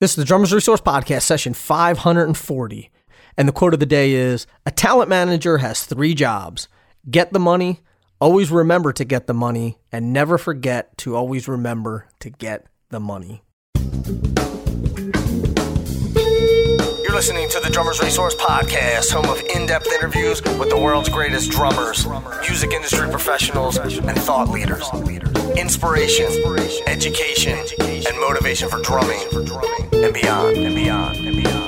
This is the Drummers Resource Podcast, session 540. And the quote of the day is A talent manager has three jobs get the money, always remember to get the money, and never forget to always remember to get the money. Listening to the Drummers Resource Podcast, home of in depth interviews with the world's greatest drummers, music industry professionals, and thought leaders. Inspiration, education, and motivation for drumming and beyond and beyond and beyond.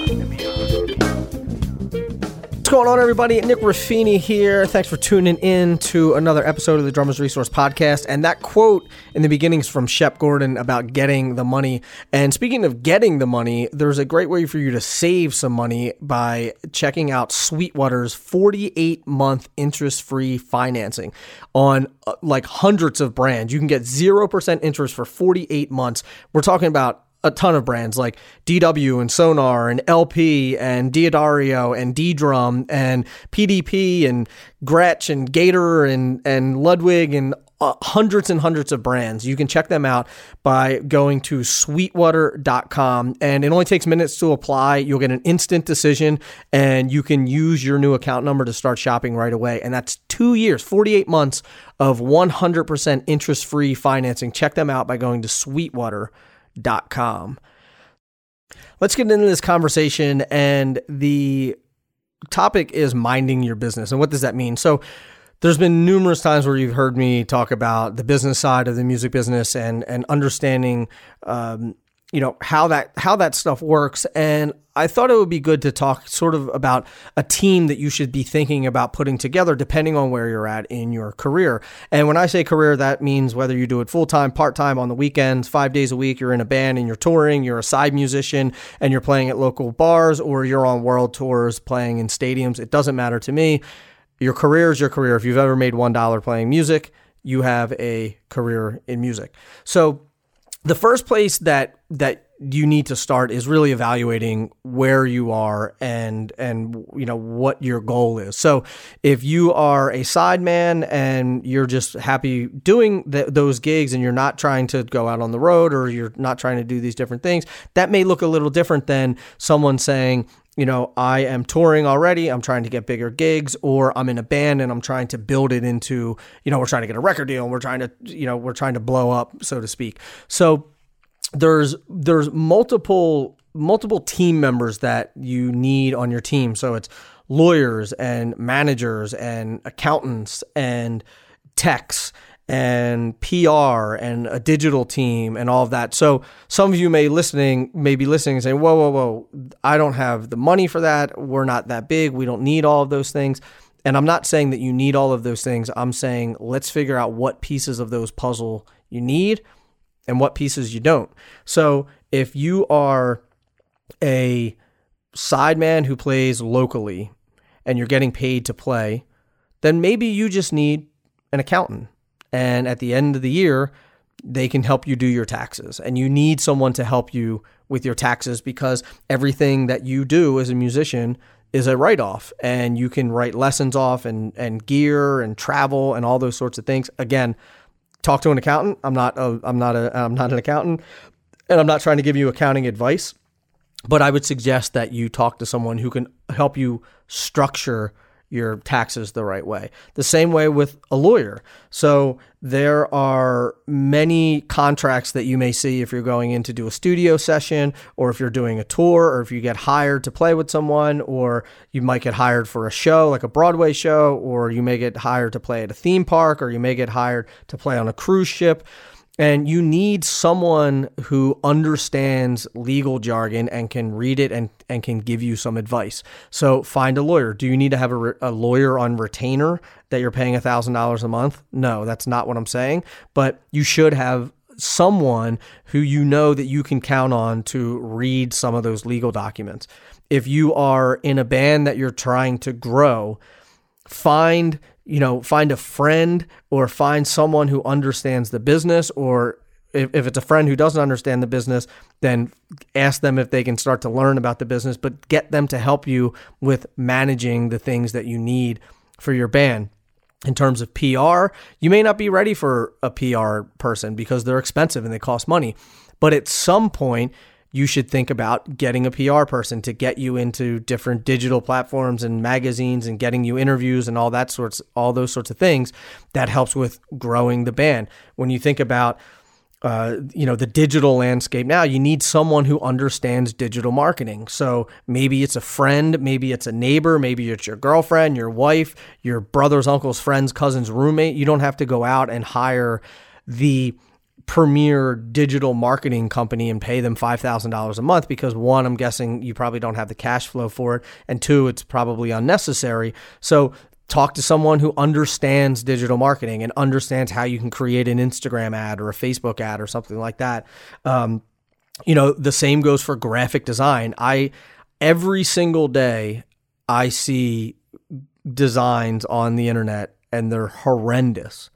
What's going on, everybody? Nick Ruffini here. Thanks for tuning in to another episode of the Drummers Resource Podcast. And that quote in the beginning is from Shep Gordon about getting the money. And speaking of getting the money, there's a great way for you to save some money by checking out Sweetwater's 48 month interest free financing on uh, like hundreds of brands. You can get 0% interest for 48 months. We're talking about a ton of brands like DW and Sonor and LP and D'Addario and ddrum and PDP and Gretsch and Gator and, and Ludwig and uh, hundreds and hundreds of brands. You can check them out by going to sweetwater.com and it only takes minutes to apply. You'll get an instant decision and you can use your new account number to start shopping right away. And that's two years, 48 months of 100% interest free financing. Check them out by going to sweetwater.com com. Let's get into this conversation. And the topic is minding your business. And what does that mean? So, there's been numerous times where you've heard me talk about the business side of the music business and and understanding um, you know how that how that stuff works. And i thought it would be good to talk sort of about a team that you should be thinking about putting together depending on where you're at in your career. And when i say career that means whether you do it full-time part-time on the weekends five days a week you're in a band and you're touring you're a side musician and you're playing at local bars or you're on world tours playing in stadiums it doesn't matter to me. Your career is your career. If you've ever made one dollar playing music you have a career in music. So the first place that that you need to start is really evaluating where you are and and you know what your goal is. So if you are a sideman and you're just happy doing th- those gigs and you're not trying to go out on the road or you're not trying to do these different things, that may look a little different than someone saying, you know, I am touring already. I'm trying to get bigger gigs, or I'm in a band and I'm trying to build it into, you know, we're trying to get a record deal and we're trying to, you know, we're trying to blow up, so to speak. So there's there's multiple multiple team members that you need on your team. So it's lawyers and managers and accountants and techs and PR and a digital team and all of that. So some of you may listening may be listening and saying, "Whoa, whoa, whoa! I don't have the money for that. We're not that big. We don't need all of those things." And I'm not saying that you need all of those things. I'm saying let's figure out what pieces of those puzzle you need and what pieces you don't. So if you are a sideman who plays locally and you're getting paid to play, then maybe you just need an accountant. And at the end of the year, they can help you do your taxes. And you need someone to help you with your taxes because everything that you do as a musician is a write off and you can write lessons off and, and gear and travel and all those sorts of things. Again, talk to an accountant. I'm not a, I'm not a I'm not an accountant, and I'm not trying to give you accounting advice, but I would suggest that you talk to someone who can help you structure your taxes the right way. The same way with a lawyer. So there are many contracts that you may see if you're going in to do a studio session or if you're doing a tour or if you get hired to play with someone or you might get hired for a show like a Broadway show or you may get hired to play at a theme park or you may get hired to play on a cruise ship. And you need someone who understands legal jargon and can read it and, and can give you some advice. So find a lawyer. Do you need to have a, re- a lawyer on retainer that you're paying $1,000 a month? No, that's not what I'm saying. But you should have someone who you know that you can count on to read some of those legal documents. If you are in a band that you're trying to grow, find you know, find a friend or find someone who understands the business or if, if it's a friend who doesn't understand the business, then ask them if they can start to learn about the business, but get them to help you with managing the things that you need for your band. In terms of PR, you may not be ready for a PR person because they're expensive and they cost money. But at some point, you should think about getting a PR person to get you into different digital platforms and magazines and getting you interviews and all that sorts all those sorts of things that helps with growing the band. When you think about uh, you know the digital landscape now you need someone who understands digital marketing so maybe it's a friend maybe it's a neighbor maybe it's your girlfriend your wife your brother's uncle's friend's cousin's roommate you don't have to go out and hire the premier digital marketing company and pay them $5,000 a month because one, I'm guessing you probably don't have the cash flow for it. And two, it's probably unnecessary. So talk to someone who understands digital marketing and understands how you can create an Instagram ad or a Facebook ad or something like that. Um, you know, the same goes for graphic design. I, every single day, I see designs on the internet and they're horrendous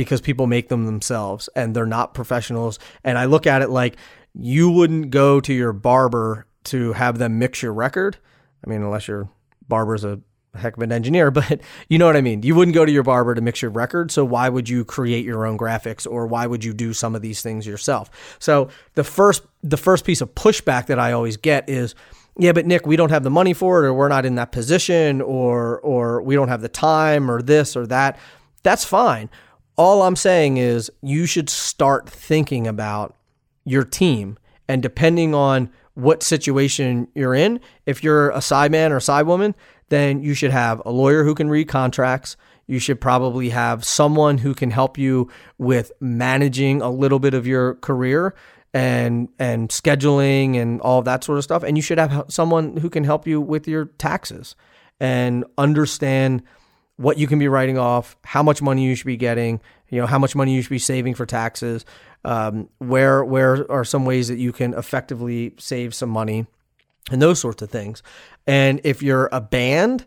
because people make them themselves and they're not professionals. And I look at it like you wouldn't go to your barber to have them mix your record. I mean, unless your barber's a heck of an engineer, but you know what I mean. You wouldn't go to your barber to mix your record, so why would you create your own graphics or why would you do some of these things yourself? So the first the first piece of pushback that I always get is yeah, but Nick, we don't have the money for it or we're not in that position or or we don't have the time or this or that. That's fine. All I'm saying is you should start thinking about your team. And depending on what situation you're in, if you're a side man or side woman, then you should have a lawyer who can read contracts. You should probably have someone who can help you with managing a little bit of your career and and scheduling and all that sort of stuff. And you should have someone who can help you with your taxes and understand what you can be writing off, how much money you should be getting, you know, how much money you should be saving for taxes, um, where where are some ways that you can effectively save some money, and those sorts of things. And if you're a band,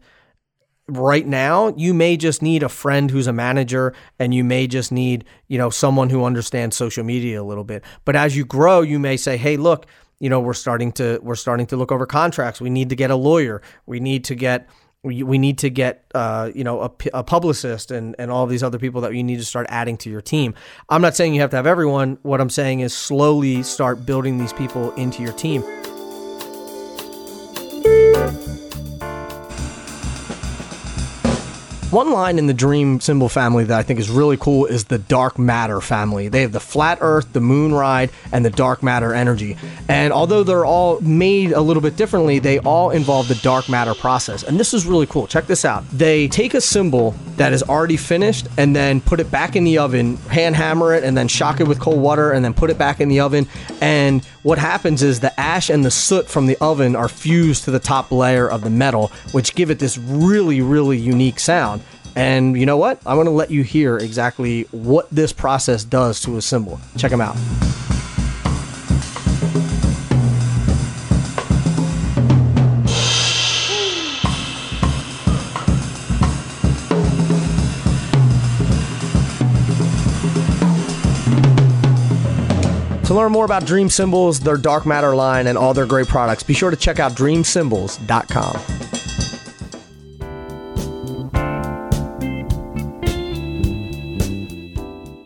right now you may just need a friend who's a manager and you may just need you know someone who understands social media a little bit. But as you grow you may say hey look you know we're starting to we're starting to look over contracts. We need to get a lawyer. We need to get we, we need to get uh, you know a, a, publicist and and all these other people that you need to start adding to your team. I'm not saying you have to have everyone. What I'm saying is slowly start building these people into your team. One line in the Dream Cymbal family that I think is really cool is the Dark Matter family. They have the Flat Earth, the Moon Ride, and the Dark Matter energy. And although they're all made a little bit differently, they all involve the Dark Matter process. And this is really cool. Check this out. They take a cymbal that is already finished and then put it back in the oven, hand hammer it, and then shock it with cold water, and then put it back in the oven. And what happens is the ash and the soot from the oven are fused to the top layer of the metal, which give it this really, really unique sound. And you know what? I want to let you hear exactly what this process does to a cymbal. Check them out. To learn more about Dream Cymbals, their dark matter line, and all their great products, be sure to check out dreamcymbals.com.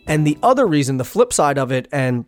And the other reason, the flip side of it, and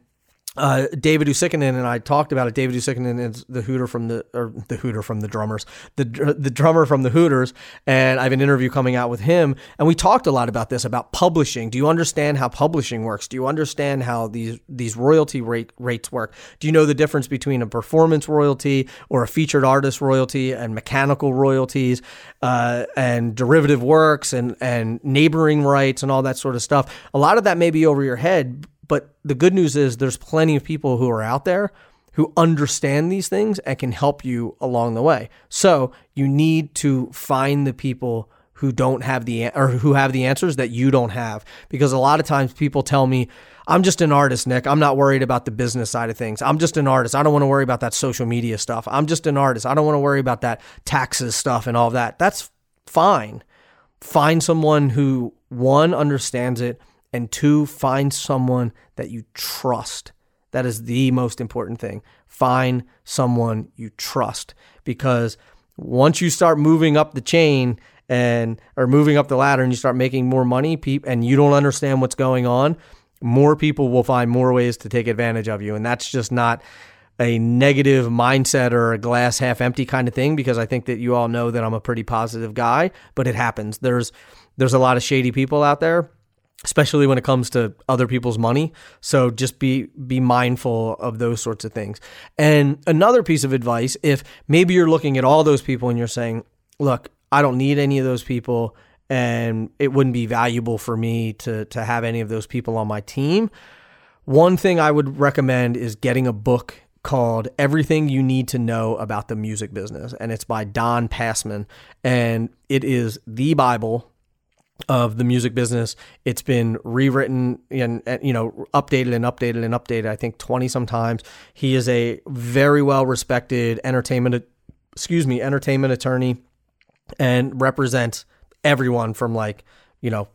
uh, David Uosikkinen and I talked about it. David Uosikkinen is the Hooter from the or the Hooter from the Drummers, the the drummer from the Hooters, and I have an interview coming out with him, and we talked a lot about this about publishing. Do you understand how publishing works? Do you understand how these these royalty rate rates work? Do you know the difference between a performance royalty or a featured artist royalty and mechanical royalties uh, and derivative works and and neighboring rights and all that sort of stuff? A lot of that may be over your head but the good news is there's plenty of people who are out there who understand these things and can help you along the way. So you need to find the people who don't have the or who have the answers that you don't have. Because a lot of times people tell me I'm just an artist Nick. I'm not worried about the business side of things. I'm just an artist. I don't want to worry about that social media stuff. I'm just an artist. I don't want to worry about that taxes stuff and all that. That's fine. Find someone who one understands it and two, find someone that you trust. That is the most important thing. Find someone you trust because once you start moving up the chain and or moving up the ladder and you start making more money, and you don't understand what's going on, more people will find more ways to take advantage of you, and that's just not a negative mindset or a glass half empty kind of thing because I think that you all know that I'm a pretty positive guy, but it happens. There's there's a lot of shady people out there especially when it comes to other people's money. So just be be mindful of those sorts of things. And another piece of advice, if maybe you're looking at all those people and you're saying, "Look, I don't need any of those people and it wouldn't be valuable for me to to have any of those people on my team." One thing I would recommend is getting a book called Everything You Need to Know About the Music Business and it's by Don Passman and it is the bible of the music business. It's been rewritten and, and, you know updated and updated and updated. I think twenty sometimes. He is a very well respected entertainment, excuse me, entertainment attorney, and represents everyone from like you know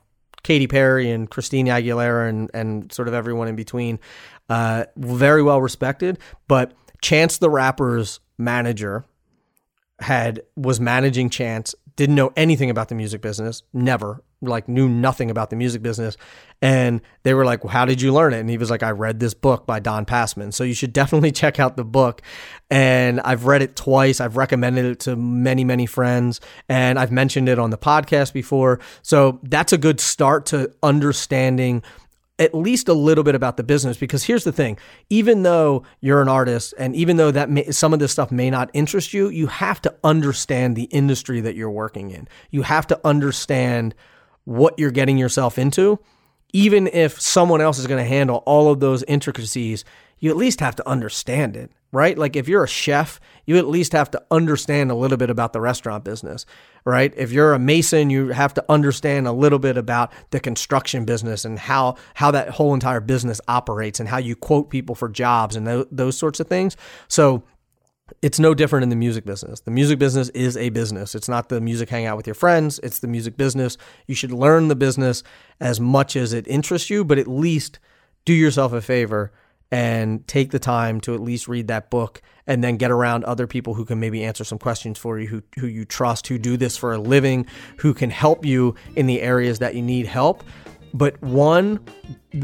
Katy Perry and Christina Aguilera and and sort of everyone in between. Uh, very well respected, but Chance the Rapper's manager had was managing Chance didn't know anything about the music business, never, like knew nothing about the music business. And they were like, well, How did you learn it? And he was like, I read this book by Don Passman. So you should definitely check out the book. And I've read it twice. I've recommended it to many, many friends. And I've mentioned it on the podcast before. So that's a good start to understanding at least a little bit about the business because here's the thing even though you're an artist and even though that may, some of this stuff may not interest you you have to understand the industry that you're working in. You have to understand what you're getting yourself into. Even if someone else is going to handle all of those intricacies you at least have to understand it right? Like if you're a chef, you at least have to understand a little bit about the restaurant business, right? If you're a mason, you have to understand a little bit about the construction business and how how that whole entire business operates and how you quote people for jobs and th- those sorts of things. So it's no different in the music business. The music business is a business. It's not the music hangout with your friends, it's the music business. You should learn the business as much as it interests you, but at least do yourself a favor and take the time to at least read that book and then get around other people who can maybe answer some questions for you who, who you trust who do this for a living who can help you in the areas that you need help but one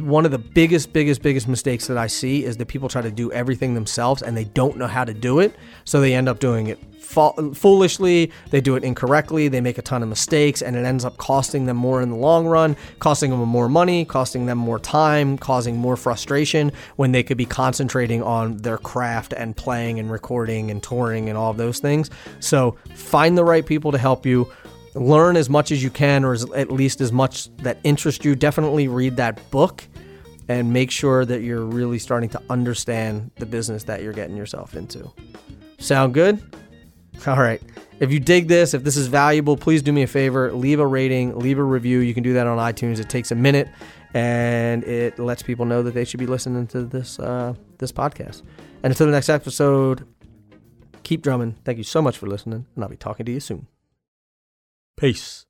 one of the biggest biggest biggest mistakes that i see is that people try to do everything themselves and they don't know how to do it so they end up doing it foolishly, they do it incorrectly, they make a ton of mistakes, and it ends up costing them more in the long run, costing them more money, costing them more time, causing more frustration when they could be concentrating on their craft and playing and recording and touring and all of those things. So find the right people to help you. Learn as much as you can, or as, at least as much that interests you. Definitely read that book and make sure that you're really starting to understand the business that you're getting yourself into. Sound good? All right. If you dig this, if this is valuable, please do me a favor, leave a rating, leave a review. You can do that on iTunes. It takes a minute and it lets people know that they should be listening to this uh, this podcast. And until the next episode, keep drumming. Thank you so much for listening, and I'll be talking to you soon. Peace.